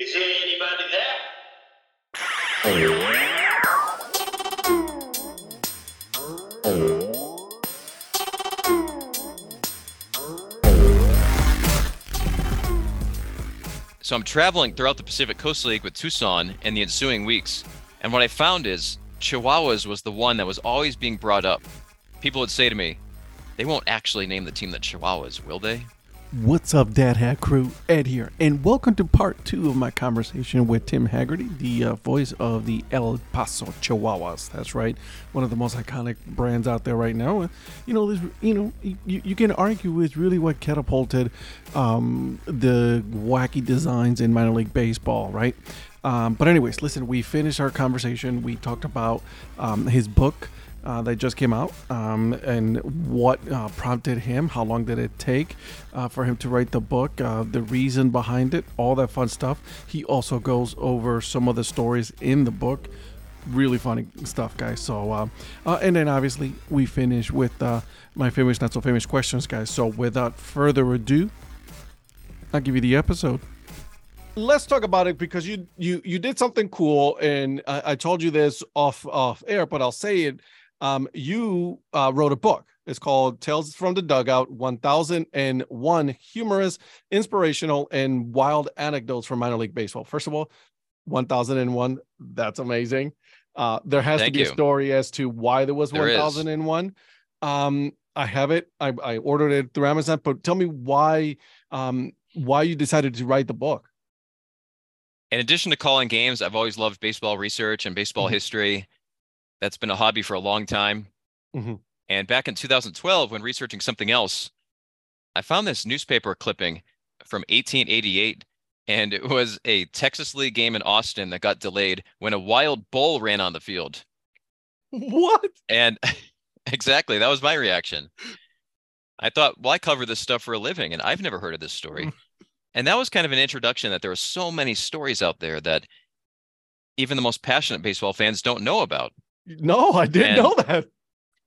Is there anybody there? So I'm traveling throughout the Pacific Coast League with Tucson in the ensuing weeks, and what I found is Chihuahuas was the one that was always being brought up. People would say to me, they won't actually name the team the Chihuahuas, will they? What's up, Dad Hat crew? Ed here, and welcome to part two of my conversation with Tim Hagerty, the uh, voice of the El Paso Chihuahuas. That's right, one of the most iconic brands out there right now. You know, you know, you, you can argue it's really what catapulted um, the wacky designs in minor league baseball, right? Um, but anyways, listen, we finished our conversation. We talked about um, his book uh, that just came out um, and what uh, prompted him, how long did it take uh, for him to write the book, uh, the reason behind it, all that fun stuff. He also goes over some of the stories in the book. Really funny stuff, guys. So, uh, uh, and then obviously we finish with my famous, not so famous questions, guys. So, without further ado, I'll give you the episode let's talk about it because you you you did something cool and I, I, told you this off off air but i'll say it um, you uh, wrote a book. It's called Tales from the Dugout 1001 Humorous, Inspirational, and Wild Anecdotes from Minor League Baseball. First of all, 1001, that's amazing. Uh, there has Thank to be you. a story as to why there was there 1001. Um, I have it. I, I, ordered it through Amazon, but tell me why um, why you decided to write the book. In addition to calling games, I've always loved baseball research and baseball mm-hmm. history. That's been a hobby for a long time. Mm-hmm. And back in 2012, when researching something else, I found this newspaper clipping from 1888. And it was a Texas League game in Austin that got delayed when a wild bull ran on the field. What? And exactly, that was my reaction. I thought, well, I cover this stuff for a living, and I've never heard of this story. and that was kind of an introduction that there are so many stories out there that even the most passionate baseball fans don't know about. No, I didn't and, know that.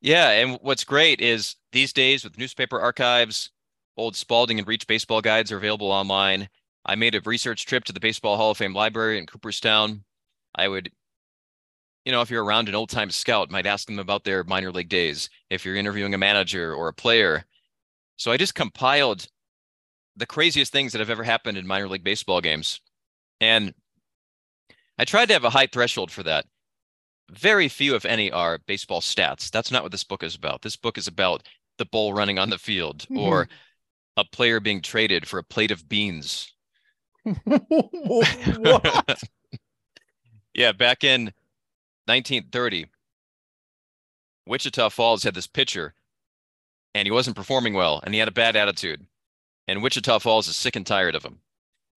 Yeah, and what's great is these days with newspaper archives, old Spalding and Reach baseball guides are available online. I made a research trip to the Baseball Hall of Fame library in Cooperstown. I would, you know, if you're around an old time scout, might ask them about their minor league days. If you're interviewing a manager or a player, so I just compiled the craziest things that have ever happened in minor league baseball games, and I tried to have a high threshold for that very few, if any, are baseball stats. That's not what this book is about. This book is about the bull running on the field mm-hmm. or a player being traded for a plate of beans. what? yeah, back in 1930, Wichita Falls had this pitcher and he wasn't performing well and he had a bad attitude. And Wichita Falls is sick and tired of him.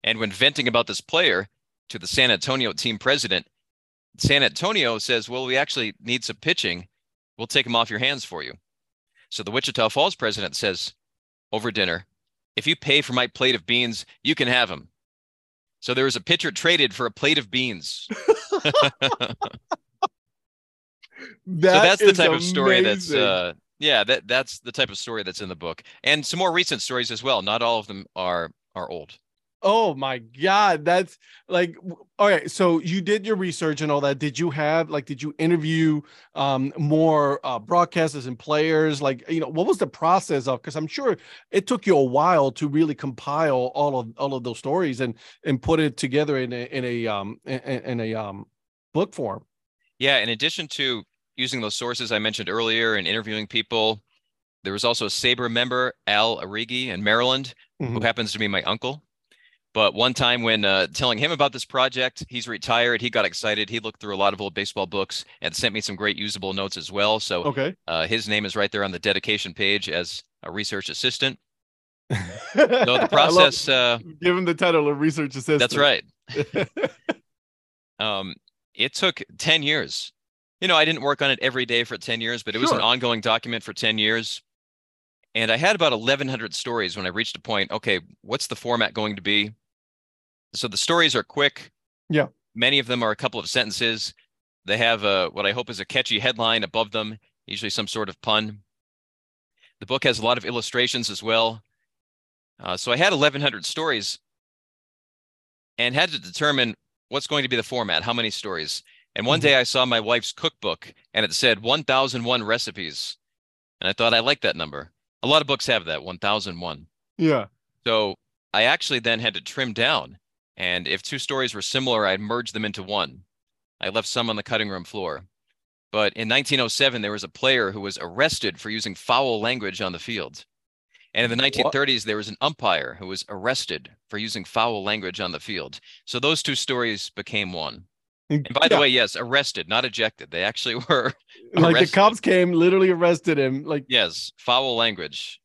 And when venting about this player to the San Antonio team president, San Antonio says, well, we actually need some pitching. We'll take him off your hands for you. So the Wichita Falls president says, over dinner, if you pay for my plate of beans, you can have him. So there was a pitcher traded for a plate of beans. that so that's the type amazing. of story that's uh yeah, that that's the type of story that's in the book. And some more recent stories as well. Not all of them are are old. Oh my god, that's like okay. So you did your research and all that. Did you have like did you interview um more uh broadcasters and players? Like you know, what was the process of because I'm sure it took you a while to really compile all of all of those stories and and put it together in a in a um in, in a um book form. Yeah, in addition to using those sources I mentioned earlier and interviewing people, there was also a SABR member, Al Arigi in Maryland, mm-hmm. who happens to be my uncle. But one time when uh, telling him about this project, he's retired. He got excited. He looked through a lot of old baseball books and sent me some great usable notes as well. So okay. Uh, his name is right there on the dedication page as a research assistant. so the process. uh, give him the title of research assistant. That's right. um, it took 10 years. You know, I didn't work on it every day for 10 years, but it was an ongoing document for 10 years. And I had about 1,100 stories when I reached a point. Okay, what's the format going to be? So the stories are quick. Yeah. Many of them are a couple of sentences. They have a, what I hope is a catchy headline above them, usually some sort of pun. The book has a lot of illustrations as well. Uh, so I had 1,100 stories. and had to determine what's going to be the format, how many stories. And one Mhm. day I saw my wife's cookbook and it said 1001 recipes. And I thought I like that number. A lot of books have that 1001. Yeah. So I actually then had to trim down. And if two stories were similar, I'd merge them into one. I left some on the cutting room floor. But in 1907, there was a player who was arrested for using foul language on the field. And in the What? 1930s, there was an umpire who was arrested for using foul language on the field. So those two stories became one. And by the Yeah, way, yes, arrested, not ejected. They actually were, like the cops came, literally arrested him. Like yes, foul language.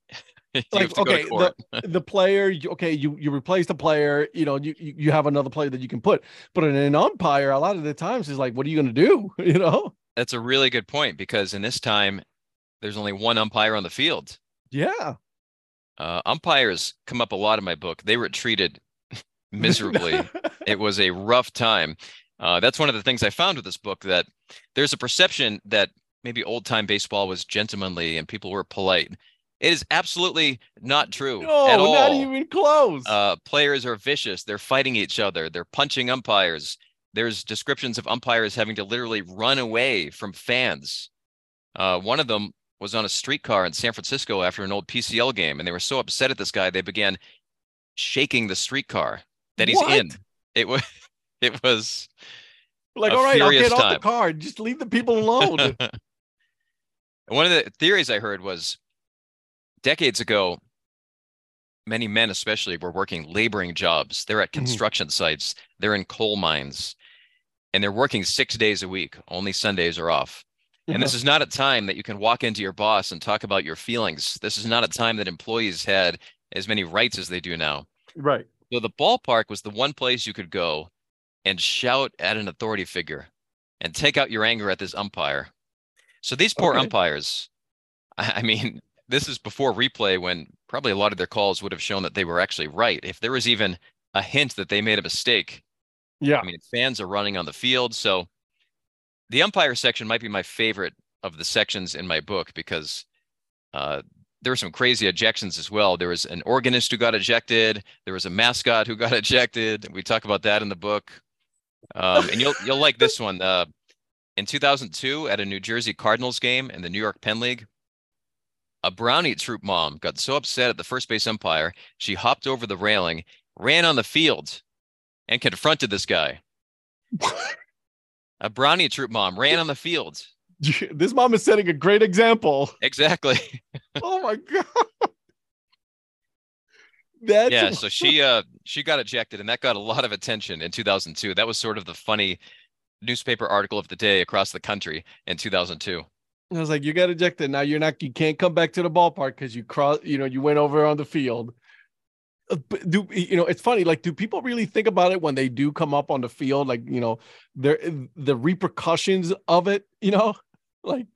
Like, okay, to court. the player, okay, you you replace the player, you know, you you have another player that you can put, but in an umpire, a lot of the times is like, what are you gonna do? You know? That's a really good point because in this time, there's only one umpire on the field. Yeah. Uh, umpires come up a lot in my book. They were treated miserably. it was a rough time. Uh, that's one of the things I found with this book that there's a perception that maybe old time baseball was gentlemanly and people were polite. It is absolutely not true no, at all. not even close. Uh, players are vicious. They're fighting each other. They're punching umpires. There's descriptions of umpires having to literally run away from fans. Uh, one of them was on a streetcar in San Francisco after an old PCL game, and they were so upset at this guy they began shaking the streetcar that he's in. It was, it was. like, all right, I'll get off the car. Just leave the people alone. One of the theories I heard was decades ago, many men, especially, were working laboring jobs. They're at Mhm. construction sites, they're in coal mines, and they're working six days a week. Only Sundays are off. And this is not a time that you can walk into your boss and talk about your feelings. This is not a time that employees had as many rights as they do now. right. So the ballpark was the one place you could go and shout at an authority figure and take out your anger at this umpire. So these poor Okay. umpires, I mean, this is before replay when probably a lot of their calls would have shown that they were actually right. If there was even a hint that they made a mistake, Yeah. I mean, fans are running on the field. So the umpire section might be my favorite of the sections in my book because uh, there were some crazy ejections as well. There was an organist who got ejected. There was a mascot who got ejected. We talk about that in the book. Um, and you'll you'll like this one. Uh, in 2002, at a New Jersey Cardinals game in the New York Penn League, a Brownie troop mom got so upset at the first base umpire, she hopped over the railing, ran on the field, and confronted this guy. A Brownie troop mom ran on the field. this mom is setting a great example. Exactly. Oh my god. That's yeah. So she uh she got ejected, and that got a lot of attention in 2002. That was sort of the funny newspaper article of the day across the country in 2002. I was like, you got ejected. Now you're not. You can't come back to the ballpark because you cross. You know, you went over on the field. Uh, but Do you know? It's funny. Like, do people really think about it when they do come up on the field? Like, you know, there the repercussions of it. You know, like.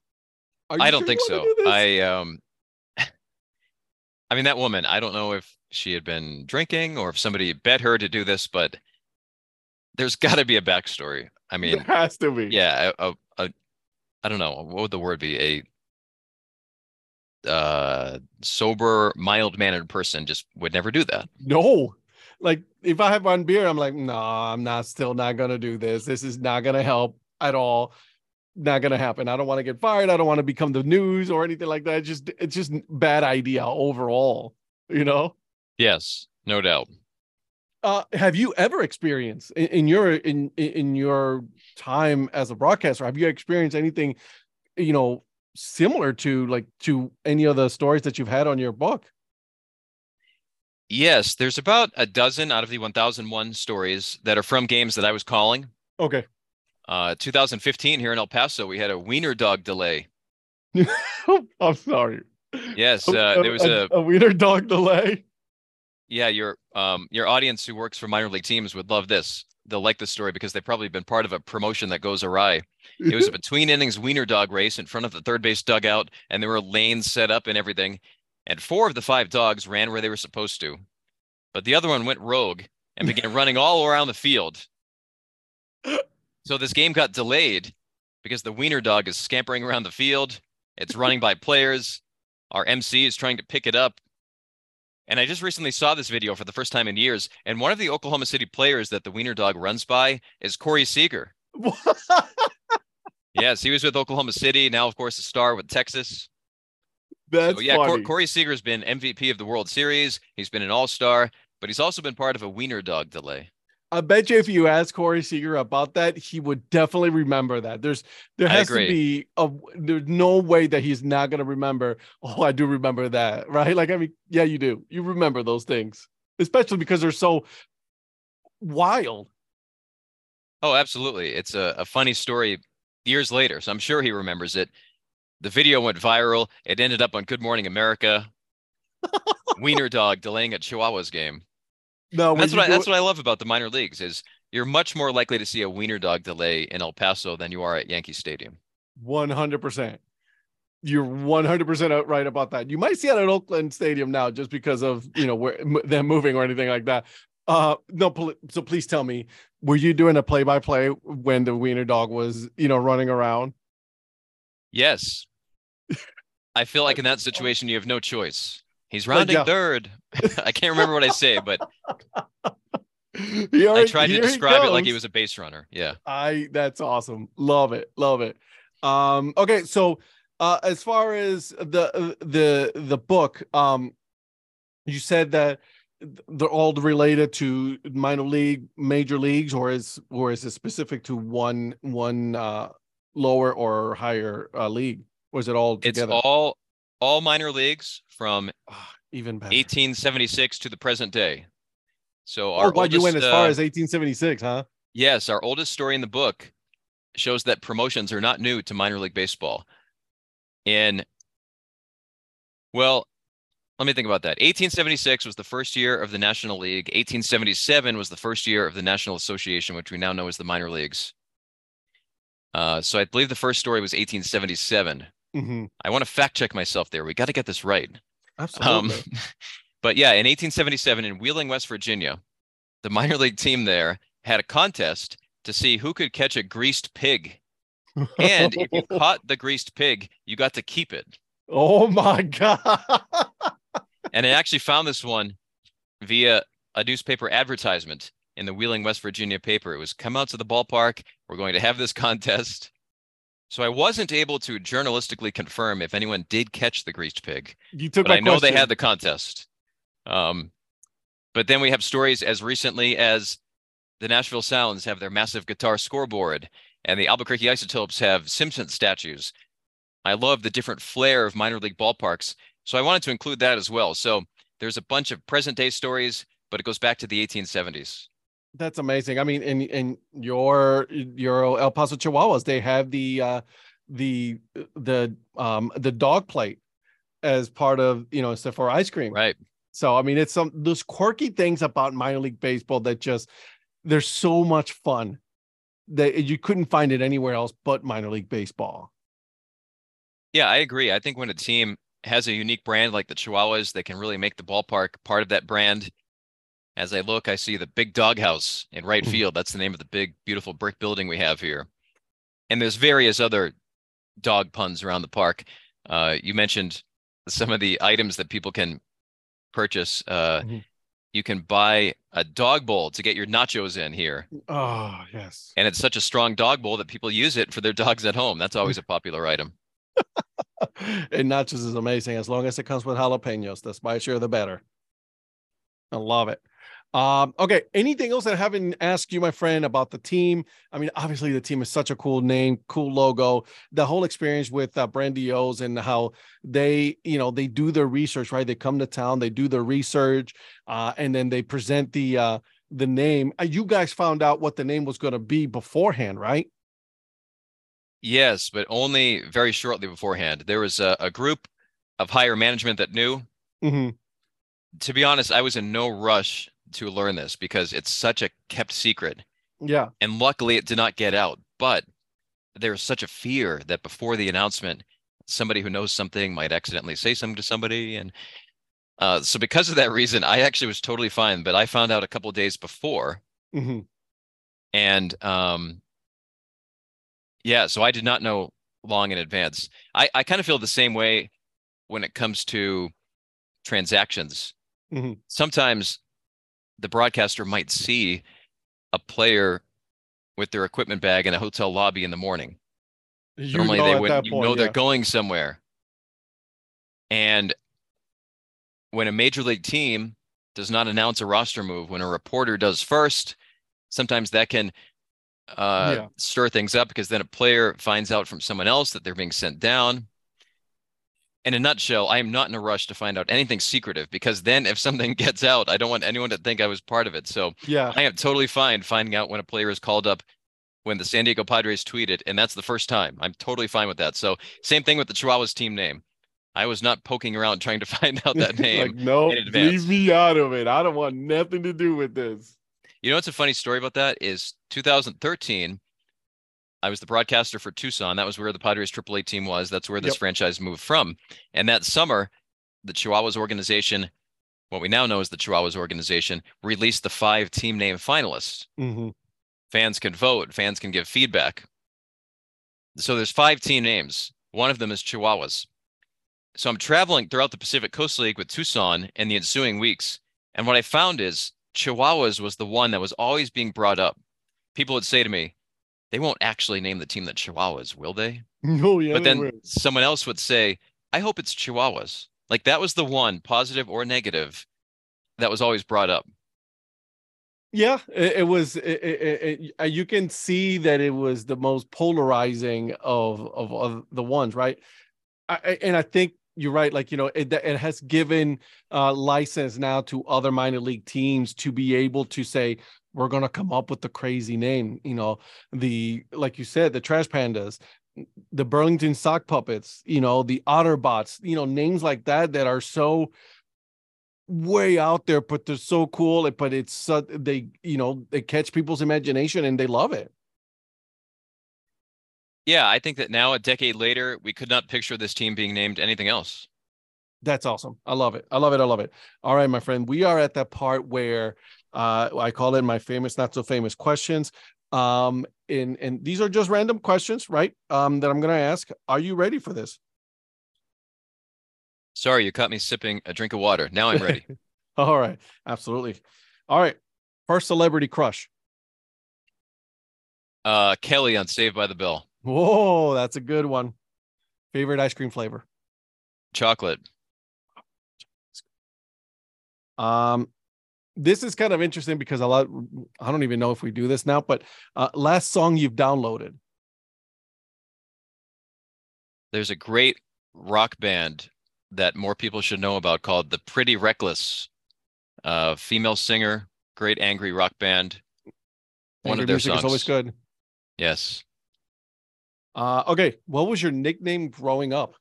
are you I don't sure think so. do? I um I mean that woman, I don't know if she had been drinking or if somebody bet her to do this, but there's got to be a backstory. I mean, there has to be. yeah, a, a I don't know, what would the word be? A uh sober, mild-mannered person just would never do that. No. Like if I have one beer, I'm like, no, I'm not still not gonna do this. This is not gonna help at all. Not gonna happen. I don't want to get fired. I don't want to become the news or anything like that. It's just it's just bad idea overall, you know? Yes, no doubt. Uh have you ever experienced in, in your in in your time as a broadcaster, have you experienced anything, you know, similar to like to any of the stories that you've had on your book? Yes, there's about a dozen out of the 1001 stories that are from games that I was calling. Okay. Uh 2015 here in El Paso, we had a wiener dog delay. I'm sorry. Yes, uh, there was a a wiener dog delay. Yeah, your um your audience who works for minor league teams would love this. They'll like this story because they've probably been part of a promotion that goes awry. It was a between innings wiener dog race in front of the third base dugout, and there were lanes set up and everything. And four of the five dogs ran where they were supposed to, but the other one went rogue and began running all around the field. So this game got delayed because the wiener dog is scampering around the field. It's running by players. Our MC is trying to pick it up. And I just recently saw this video for the first time in years. And one of the Oklahoma City players that the Wiener Dog runs by is Corey Seager. yes, he was with Oklahoma City. Now, of course, a star with Texas. That's So, yeah, funny. Cor- Corey Seager's been MVP of the World Series. He's been an All Star, but he's also been part of a Wiener Dog delay. I bet you if you ask Corey Seager about that, he would definitely remember that. There's there has to be a there's no way that he's not gonna remember. Oh, I do remember that, right? Like I mean, yeah, you do. You remember those things, especially because they're so wild. Oh, absolutely. It's a, a funny story years later. So I'm sure he remembers it. The video went viral. It ended up on Good Morning America. Wiener Dog delaying a Chihuahuas game. No, that's what I, that's what I love about the minor leagues is you're much more likely to see a Wiener Dog delay in El Paso than you are at Yankee Stadium. One hundred percent. You're one hundred percent right about that. You might see it at Oakland Stadium now, just because of you know where m- them moving or anything like that. Uh, no. pl- So please tell me, were you doing a play-by-play when the Wiener Dog was you know running around? Yes. I feel like in that situation you have no choice. He's rounding yeah. third. I can't remember what I say, but Here I tried to describe it like he was a base runner. Yeah. I that's awesome. Love it. Love it. Um okay, so uh as far as the the the book um you said that they're all related to minor league major leagues or is or is it specific to one one uh lower or higher uh league or is it all together? It's all all minor leagues from even better 1876 to the present day. So oh our why you went as oldest, far uh, as 1876 huh Yes, our oldest story in the book shows that promotions are not new to minor league baseball. In well, let me think about that. 1876 was the first year of the National League. 1877 was the first year of the National Association, which we now know as the minor leagues. Uh, so I believe the first story was 1877. Mhm. I want to fact check myself there. We got to get this right. absolutely Um, but yeah, in 1877 in Wheeling, West Virginia, the minor league team there had a contest to see who could catch a greased pig. And if you caught the greased pig, you got to keep it. oh my god And I actually found this one via a newspaper advertisement in the Wheeling, West Virginia paper. It was come out to the ballpark. We're going to have this contest. So I wasn't able to journalistically confirm if anyone did catch the greased pig. you took but my I know they had the contest. Um, but then we have stories as recently as the Nashville Sounds have their massive guitar scoreboard, and the Albuquerque Isotopes have Simpson statues. I love the different flair of minor league ballparks, so I wanted to include that as well. So there's a bunch of present day stories, but it goes back to the 1870s. That's amazing. I mean, in in your your El Paso Chihuahuas, they have the uh the the um the dog plate as part of you know stuff for ice cream. Right. So I mean, it's some those quirky things about minor league baseball that just they're so much fun that you couldn't find it anywhere else but minor league baseball. Yeah, I agree. I think when a team has a unique brand like the Chihuahuas, they can really make the ballpark part of that brand. As I look, I see the big doghouse in right Mhm. field. That's the name of the big, beautiful brick building we have here. And there's various other dog puns around the park. Uh, you mentioned some of the items that people can purchase. Uh, Mhm. You can buy a dog bowl to get your nachos in here. Oh yes. And it's such a strong dog bowl that people use it for their dogs at home. That's always a popular item. and nachos is amazing as long as it comes with jalapenos. The spicier, the better. I love it. Um, okay. Anything else that I haven't asked you, my friend, about the team? I mean, obviously the team is such a cool name, cool logo. The whole experience with uh, Brandiose and how they, you know, they do their research, right? They come to town, they do their research, uh, and then they present the uh, the name. Uh, you guys found out what the name was going to be beforehand, right? Yes, but only very shortly beforehand. There was a, a group of higher management that knew. Mm-hmm. To be honest, I was in no rush to learn this because it's such a kept secret. Yeah. And luckily it did not get out. But there's such a fear that before the announcement, somebody who knows something might accidentally say something to somebody. And uh, so because of that reason, I actually was totally fine. But I found out a couple days before. Mm-hmm. And um, yeah, so I did not know long in advance. I, I kind of feel the same way when it comes to transactions. Mhm. sometimes the broadcaster might see a player with their equipment bag in a hotel lobby in the morning. You Normally they would you point, know they're going somewhere. And when a major league team does not announce a roster move, when a reporter does first, sometimes that can uh, Yeah. stir things up because then a player finds out from someone else that they're being sent down. In a nutshell, I am not in a rush to find out anything secretive because then if something gets out, I don't want anyone to think I was part of it. So Yeah. I am totally fine finding out when a player is called up when the San Diego Padres tweeted, and that's the first time. I'm totally fine with that. So same thing with the Chihuahuas team name. I was not poking around trying to find out that name. like, no, leave me out of it. I don't want nothing to do with this. You know what's a funny story about that is 2013. I was the broadcaster for Tucson. That was where the Padres AAA team was. That's where this Yep. franchise moved from. And that summer, the Chihuahuas organization, what we now know as the Chihuahuas organization, released the five team name finalists. Mhm. Fans can vote. Fans can give feedback. So there's five team names. One of them is Chihuahuas. So I'm traveling throughout the Pacific Coast League with Tucson in the ensuing weeks. And what I found is Chihuahuas was the one that was always being brought up. People would say to me, they won't actually name the team the Chihuahuas, will they? No, yeah. but then will. someone else would say, I hope it's Chihuahuas. Like that was the one, positive or negative, that was always brought up. Yeah, it, it was. It, it, uh, you can see that it was the most polarizing of of, of the ones, right? I- and I think you're right. Like you know, it it has given uh, license now to other minor league teams to be able to say we're going to come up with the crazy name. You know, the like you said, the Trash Pandas, the Burlington Sock Puppets. You know, the Otterbots. You know, names like that that are so way out there, but they're so cool. Eh, but it's so, they, you know, they catch people's imagination and they love it. Yeah, I think that now, a decade later, we could not picture this team being named anything else. That's awesome. I love it. I love it. I love it. All right, my friend. We are at that part where uh, I call it my famous, not so famous questions. Um, and and these are just random questions, right? Um, that I'm gonna ask. Are you ready for this? Sorry, you caught me sipping a drink of water. Now I'm ready. All right, absolutely. All right. First celebrity crush. uh, Kelly on Saved by the Bell. Whoa, that's a good one. Favorite ice cream flavor. Chocolate. Um, this is kind of interesting because a lot. I don't even know if we do this now, but uh, last song you've downloaded. There's a great rock band that more people should know about called the Pretty Reckless. Uh, female singer, great angry rock band. One Angry of their music is always good. Yes. Uh, okay, what was your nickname growing up?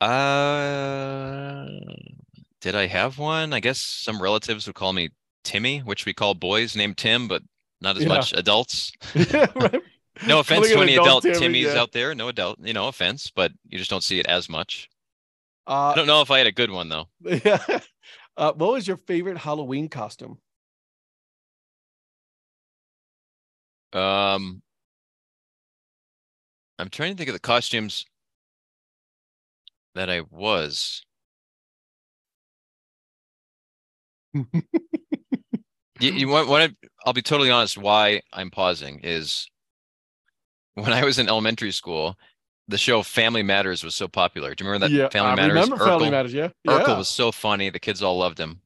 Uh, did I have one? I guess some relatives would call me Timmy, which we call boys named Tim, but not as Yeah. much adults. yeah, right. No offense to any adult Timmy, Timmys yeah. out there. No adult, you know, offense, but you just don't see it as much. I Uh, don't know if I had a good one though. yeah. Uh, what was your favorite Halloween costume? Um, I'm trying to think of the costumes that I was. You, you want, want to, I'll be totally honest. Why I'm pausing is when I was in elementary school, the show Family Matters was so popular. Do you remember that yeah, Family I Matters? remember Family Matters. Yeah, Urkel yeah. was so funny. The kids all loved him.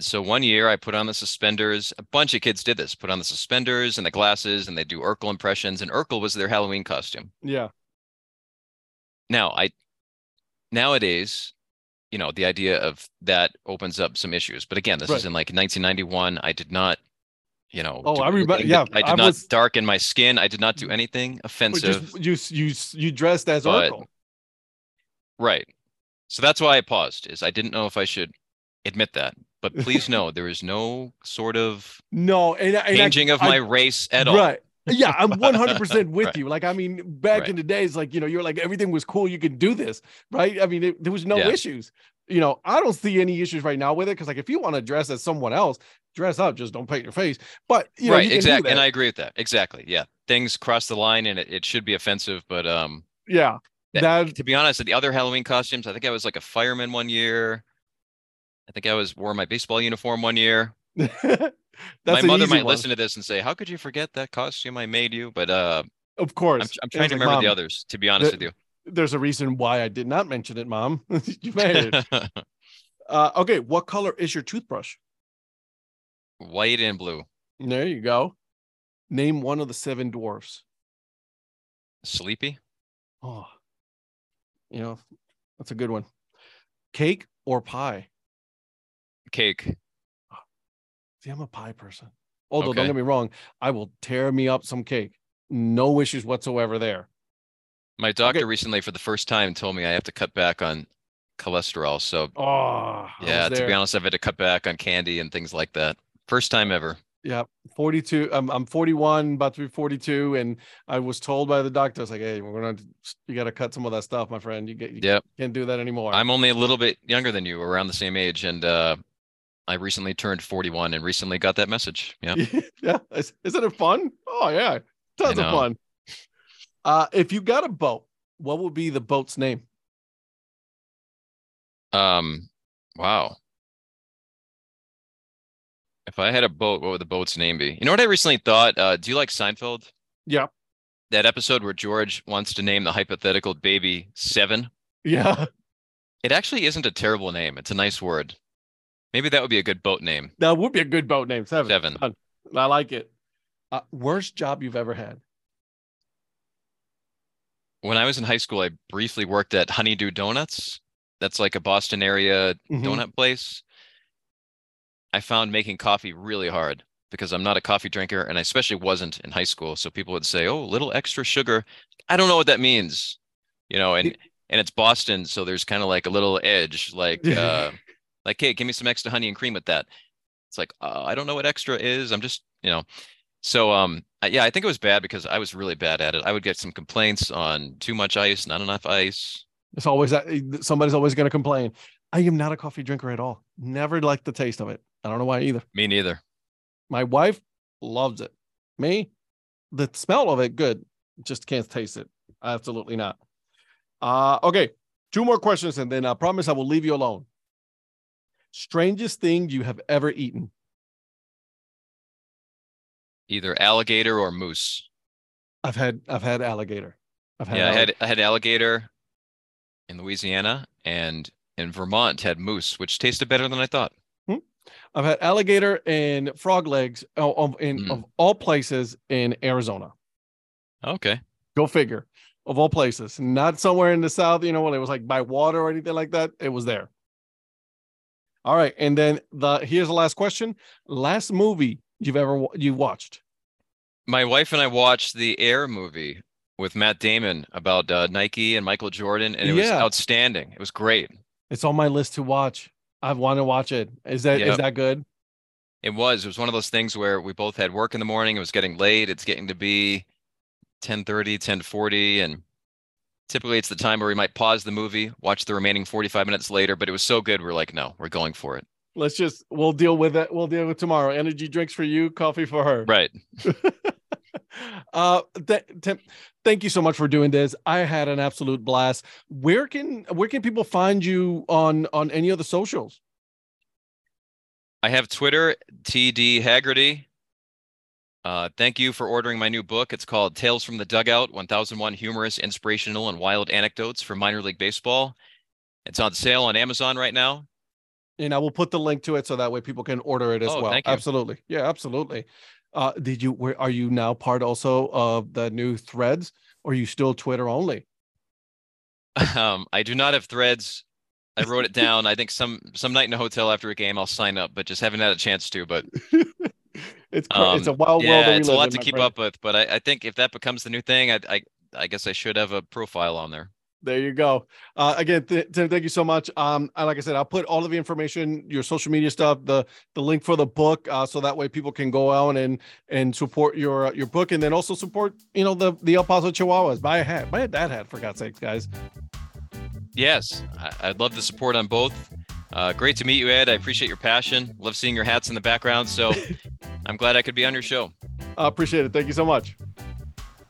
So one year I put on the suspenders. A bunch of kids did this, put on the suspenders and the glasses, and they do Urkel impressions. And Urkel was their Halloween costume. yeah. Now, I nowadays, you know, the idea of that opens up some issues. But again, this Right. is in like 1991. I did not, you know, Oh, I remember- yeah, I did I not was- darken my skin. I did not do mm. anything offensive. just you you you dressed as But- Urkel. Right. So that's why I paused. Is I didn't know if I should admit that. But please know there is no sort of No, and, and I- changing of I- my race at all. Right. Yeah, I'm 100% with Right. you. Like, I mean, back Right. in the days, like, you know, you're like, everything was cool. You could do this, right? I mean, it, there was no Yeah. issues. You know, I don't see any issues right now with it because, like, if you want to dress as someone else, dress up, just don't paint your face. But, you know, right, you exactly. And. I agree with that. Exactly. Yeah. Things cross the line and it, it should be offensive, but um yeah. That To be honest, the other Halloween costumes, I think I was like a fireman one year. I think I was wore my baseball uniform one year. that's my mother might one. listen to this and say, "How could you forget that costume I made you?" But uh, Of course. I'm, I'm trying to like, remember the others. To be honest with you, There's a reason why I did not mention it, Mom. you made it. Uh, okay, what color is your toothbrush? white and blue, There you go. Name one of the seven dwarfs. sleepy, Oh, you know, that's a good one. Cake or pie? cake. See, I'm a pie person. Although, Okay. don't get me wrong, I will tear me up some cake. No issues whatsoever there. My doctor Okay. recently, for the first time, told me I have to cut back on cholesterol. So Oh, yeah, to be honest, I've had to cut back on candy and things like that. First time ever. Yeah, 42. I'm I'm 41, about to be 42, and I was told by the doctor, I was like, "Hey, we're gonna, you got to cut some of that stuff, my friend. You get, you Yep. can't do that anymore." I'm only a little bit younger than you, around the same age, and uh, I recently turned 41 and recently got that message. Yeah. yeah, is, isn't it fun? Oh yeah, tons of fun. Uh, if you got a boat, what would be the boat's name? Um, wow. If I had a boat, what would the boat's name be? You know what I recently thought? Uh, do you like Seinfeld? Yeah, That episode where George wants to name the hypothetical baby Seven. yeah, It actually isn't a terrible name. It's a nice word. Maybe that would be a good boat name. that would be a good boat name. Seven. Seven. Fun. I like it. Uh, worst job you've ever had? When I was in high school, I briefly worked at Honey Dew Donuts. That's like a Boston area Mhm. donut place. I found making coffee really hard because I'm not a coffee drinker and I especially wasn't in high school. So people would say, "Oh, a little extra sugar." I don't know what that means. You know, and and it's Boston, so there's kind of like a little edge like uh like, "Hey, give me some extra honey and cream with that." It's like, uh, I don't know what extra is. I'm just, you know. So um yeah, I think it was bad because I was really bad at it. I would get some complaints on too much ice, not enough ice. It's always that somebody's always going to complain. I am not a coffee drinker at all. Never liked the taste of it. I don't know why either. Me neither. My wife loves it. Me, the smell of it, good. Just can't taste it. Absolutely not. Uh, okay, two more questions, and then I promise I will leave you alone. Strangest thing you have ever eaten? Either alligator or moose. I've had I've had alligator. I've Yeah, I had I had alligator in Louisiana and in Vermont had moose, which tasted better than I thought. I've had alligator and frog legs oh, of, in Mm. of all places in Arizona. Okay. Go figure. Of all places, not somewhere in the south, you know, when it was like by water or anything like that. It was there. All right, and then the here's the last question. Last movie you've ever you watched? My wife and I watched the Air movie with Matt Damon about uh, Nike and Michael Jordan, and it was outstanding. It was great. It's on my list to watch. I want to watch it. Is that is Yep. that good? It was. It was one of those things where we both had work in the morning. It was getting late. It's getting to be 10:30, 10:40, and typically it's the time where we might pause the movie, watch the remaining 45 minutes later. But it was so good, we're like, no, we're going for it. Let's just we'll deal with it. We'll deal with tomorrow. Energy drinks for you, coffee for her. Right. uh th- Tim, thank you so much for doing this i had an absolute blast where can where can people find you on on any of the socials I have Twitter, TD Hagerty. Uh, thank you for ordering my new book. It's called Tales from the Dugout 1001 Humorous, Inspirational, and Wild Anecdotes for Minor League Baseball. It's on sale on Amazon right now. and i will put the link to it so that way people can order it as Oh, well absolutely yeah absolutely uh did you where are you now part also of the new threads or are you still twitter only Um, I do not have threads. I wrote it down. I think some some night in a hotel after a game I'll sign up, but just haven't had a chance to. But it's cra- it's a um, wild world yeah, it's a lot in, to keep friend. up with. But I, I think if that becomes the new thing, I, I I guess I should have a profile on there. There you go. Uh, again, th- Tim, thank you so much. Um, and like I said, I'll put all of the information, your social media stuff, the the link for the book, uh, so that way people can go out and and support your your book, and then also support you know the the El Paso Chihuahuas. Buy a hat, buy a dad hat for God's sakes, guys. Yes, I, I'd love the support on both. Uh, great to meet you, Ed. I appreciate your passion. Love seeing your hats in the background. So I'm glad I could be on your show. I appreciate it. Thank you so much.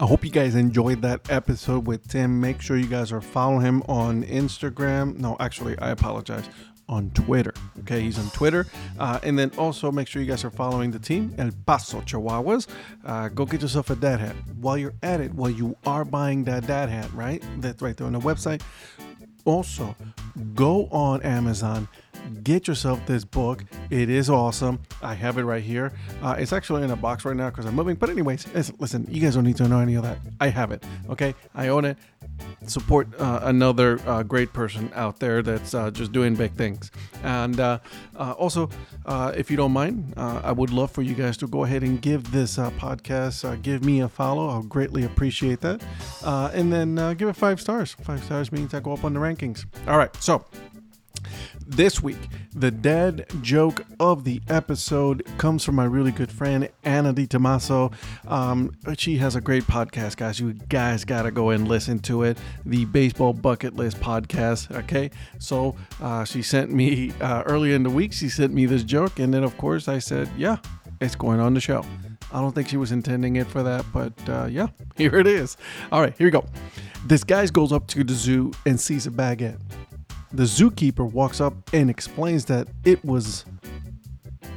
I hope you guys enjoyed that episode with Tim. Make sure you guys are following him on Instagram. No, actually, I apologize. On Twitter. Okay, he's on Twitter. Uh, and then also make sure you guys are following the team, El Paso Chihuahuas. Uh, go get yourself a dad hat. While you're at it, while you are buying that dad hat, right? That's right there on the website. Also, go on Amazon get yourself this book. It is awesome. I have it right here. Uh, it's actually in a box right now because I'm moving. But anyways, listen, you guys don't need to know any of that. I have it. Okay, I own it. Support uh, another uh, great person out there that's uh, just doing big things. And uh, uh, also, if you don't mind, I would love for you guys to go ahead and give this podcast, give me a follow. I'll greatly appreciate that. and then give it five stars. Five stars means I go up on the rankings. All right, so this week, the dead joke of the episode comes from my really good friend Anna Di Tommaso. Um, she has a great podcast, guys. You guys gotta go and listen to it. The Baseball Bucket List podcast. Okay, so uh, she sent me uh, earlier in the week. She sent me this joke, and then of course I said, "Yeah, it's going on the show." I don't think she was intending it for that, but uh, yeah, here it is. All right, here we go. This guy goes up to the zoo and sees a baguette the zookeeper walks up and explains that it was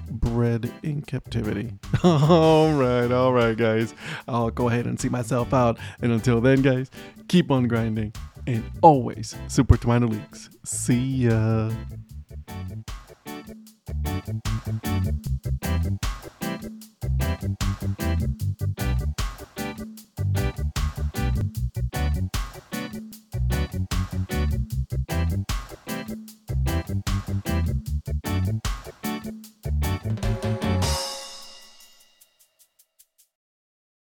bred in captivity. all right, all right, guys. I'll go ahead and see myself out. And until then, guys, keep on grinding and always super Twino Leaks. See ya.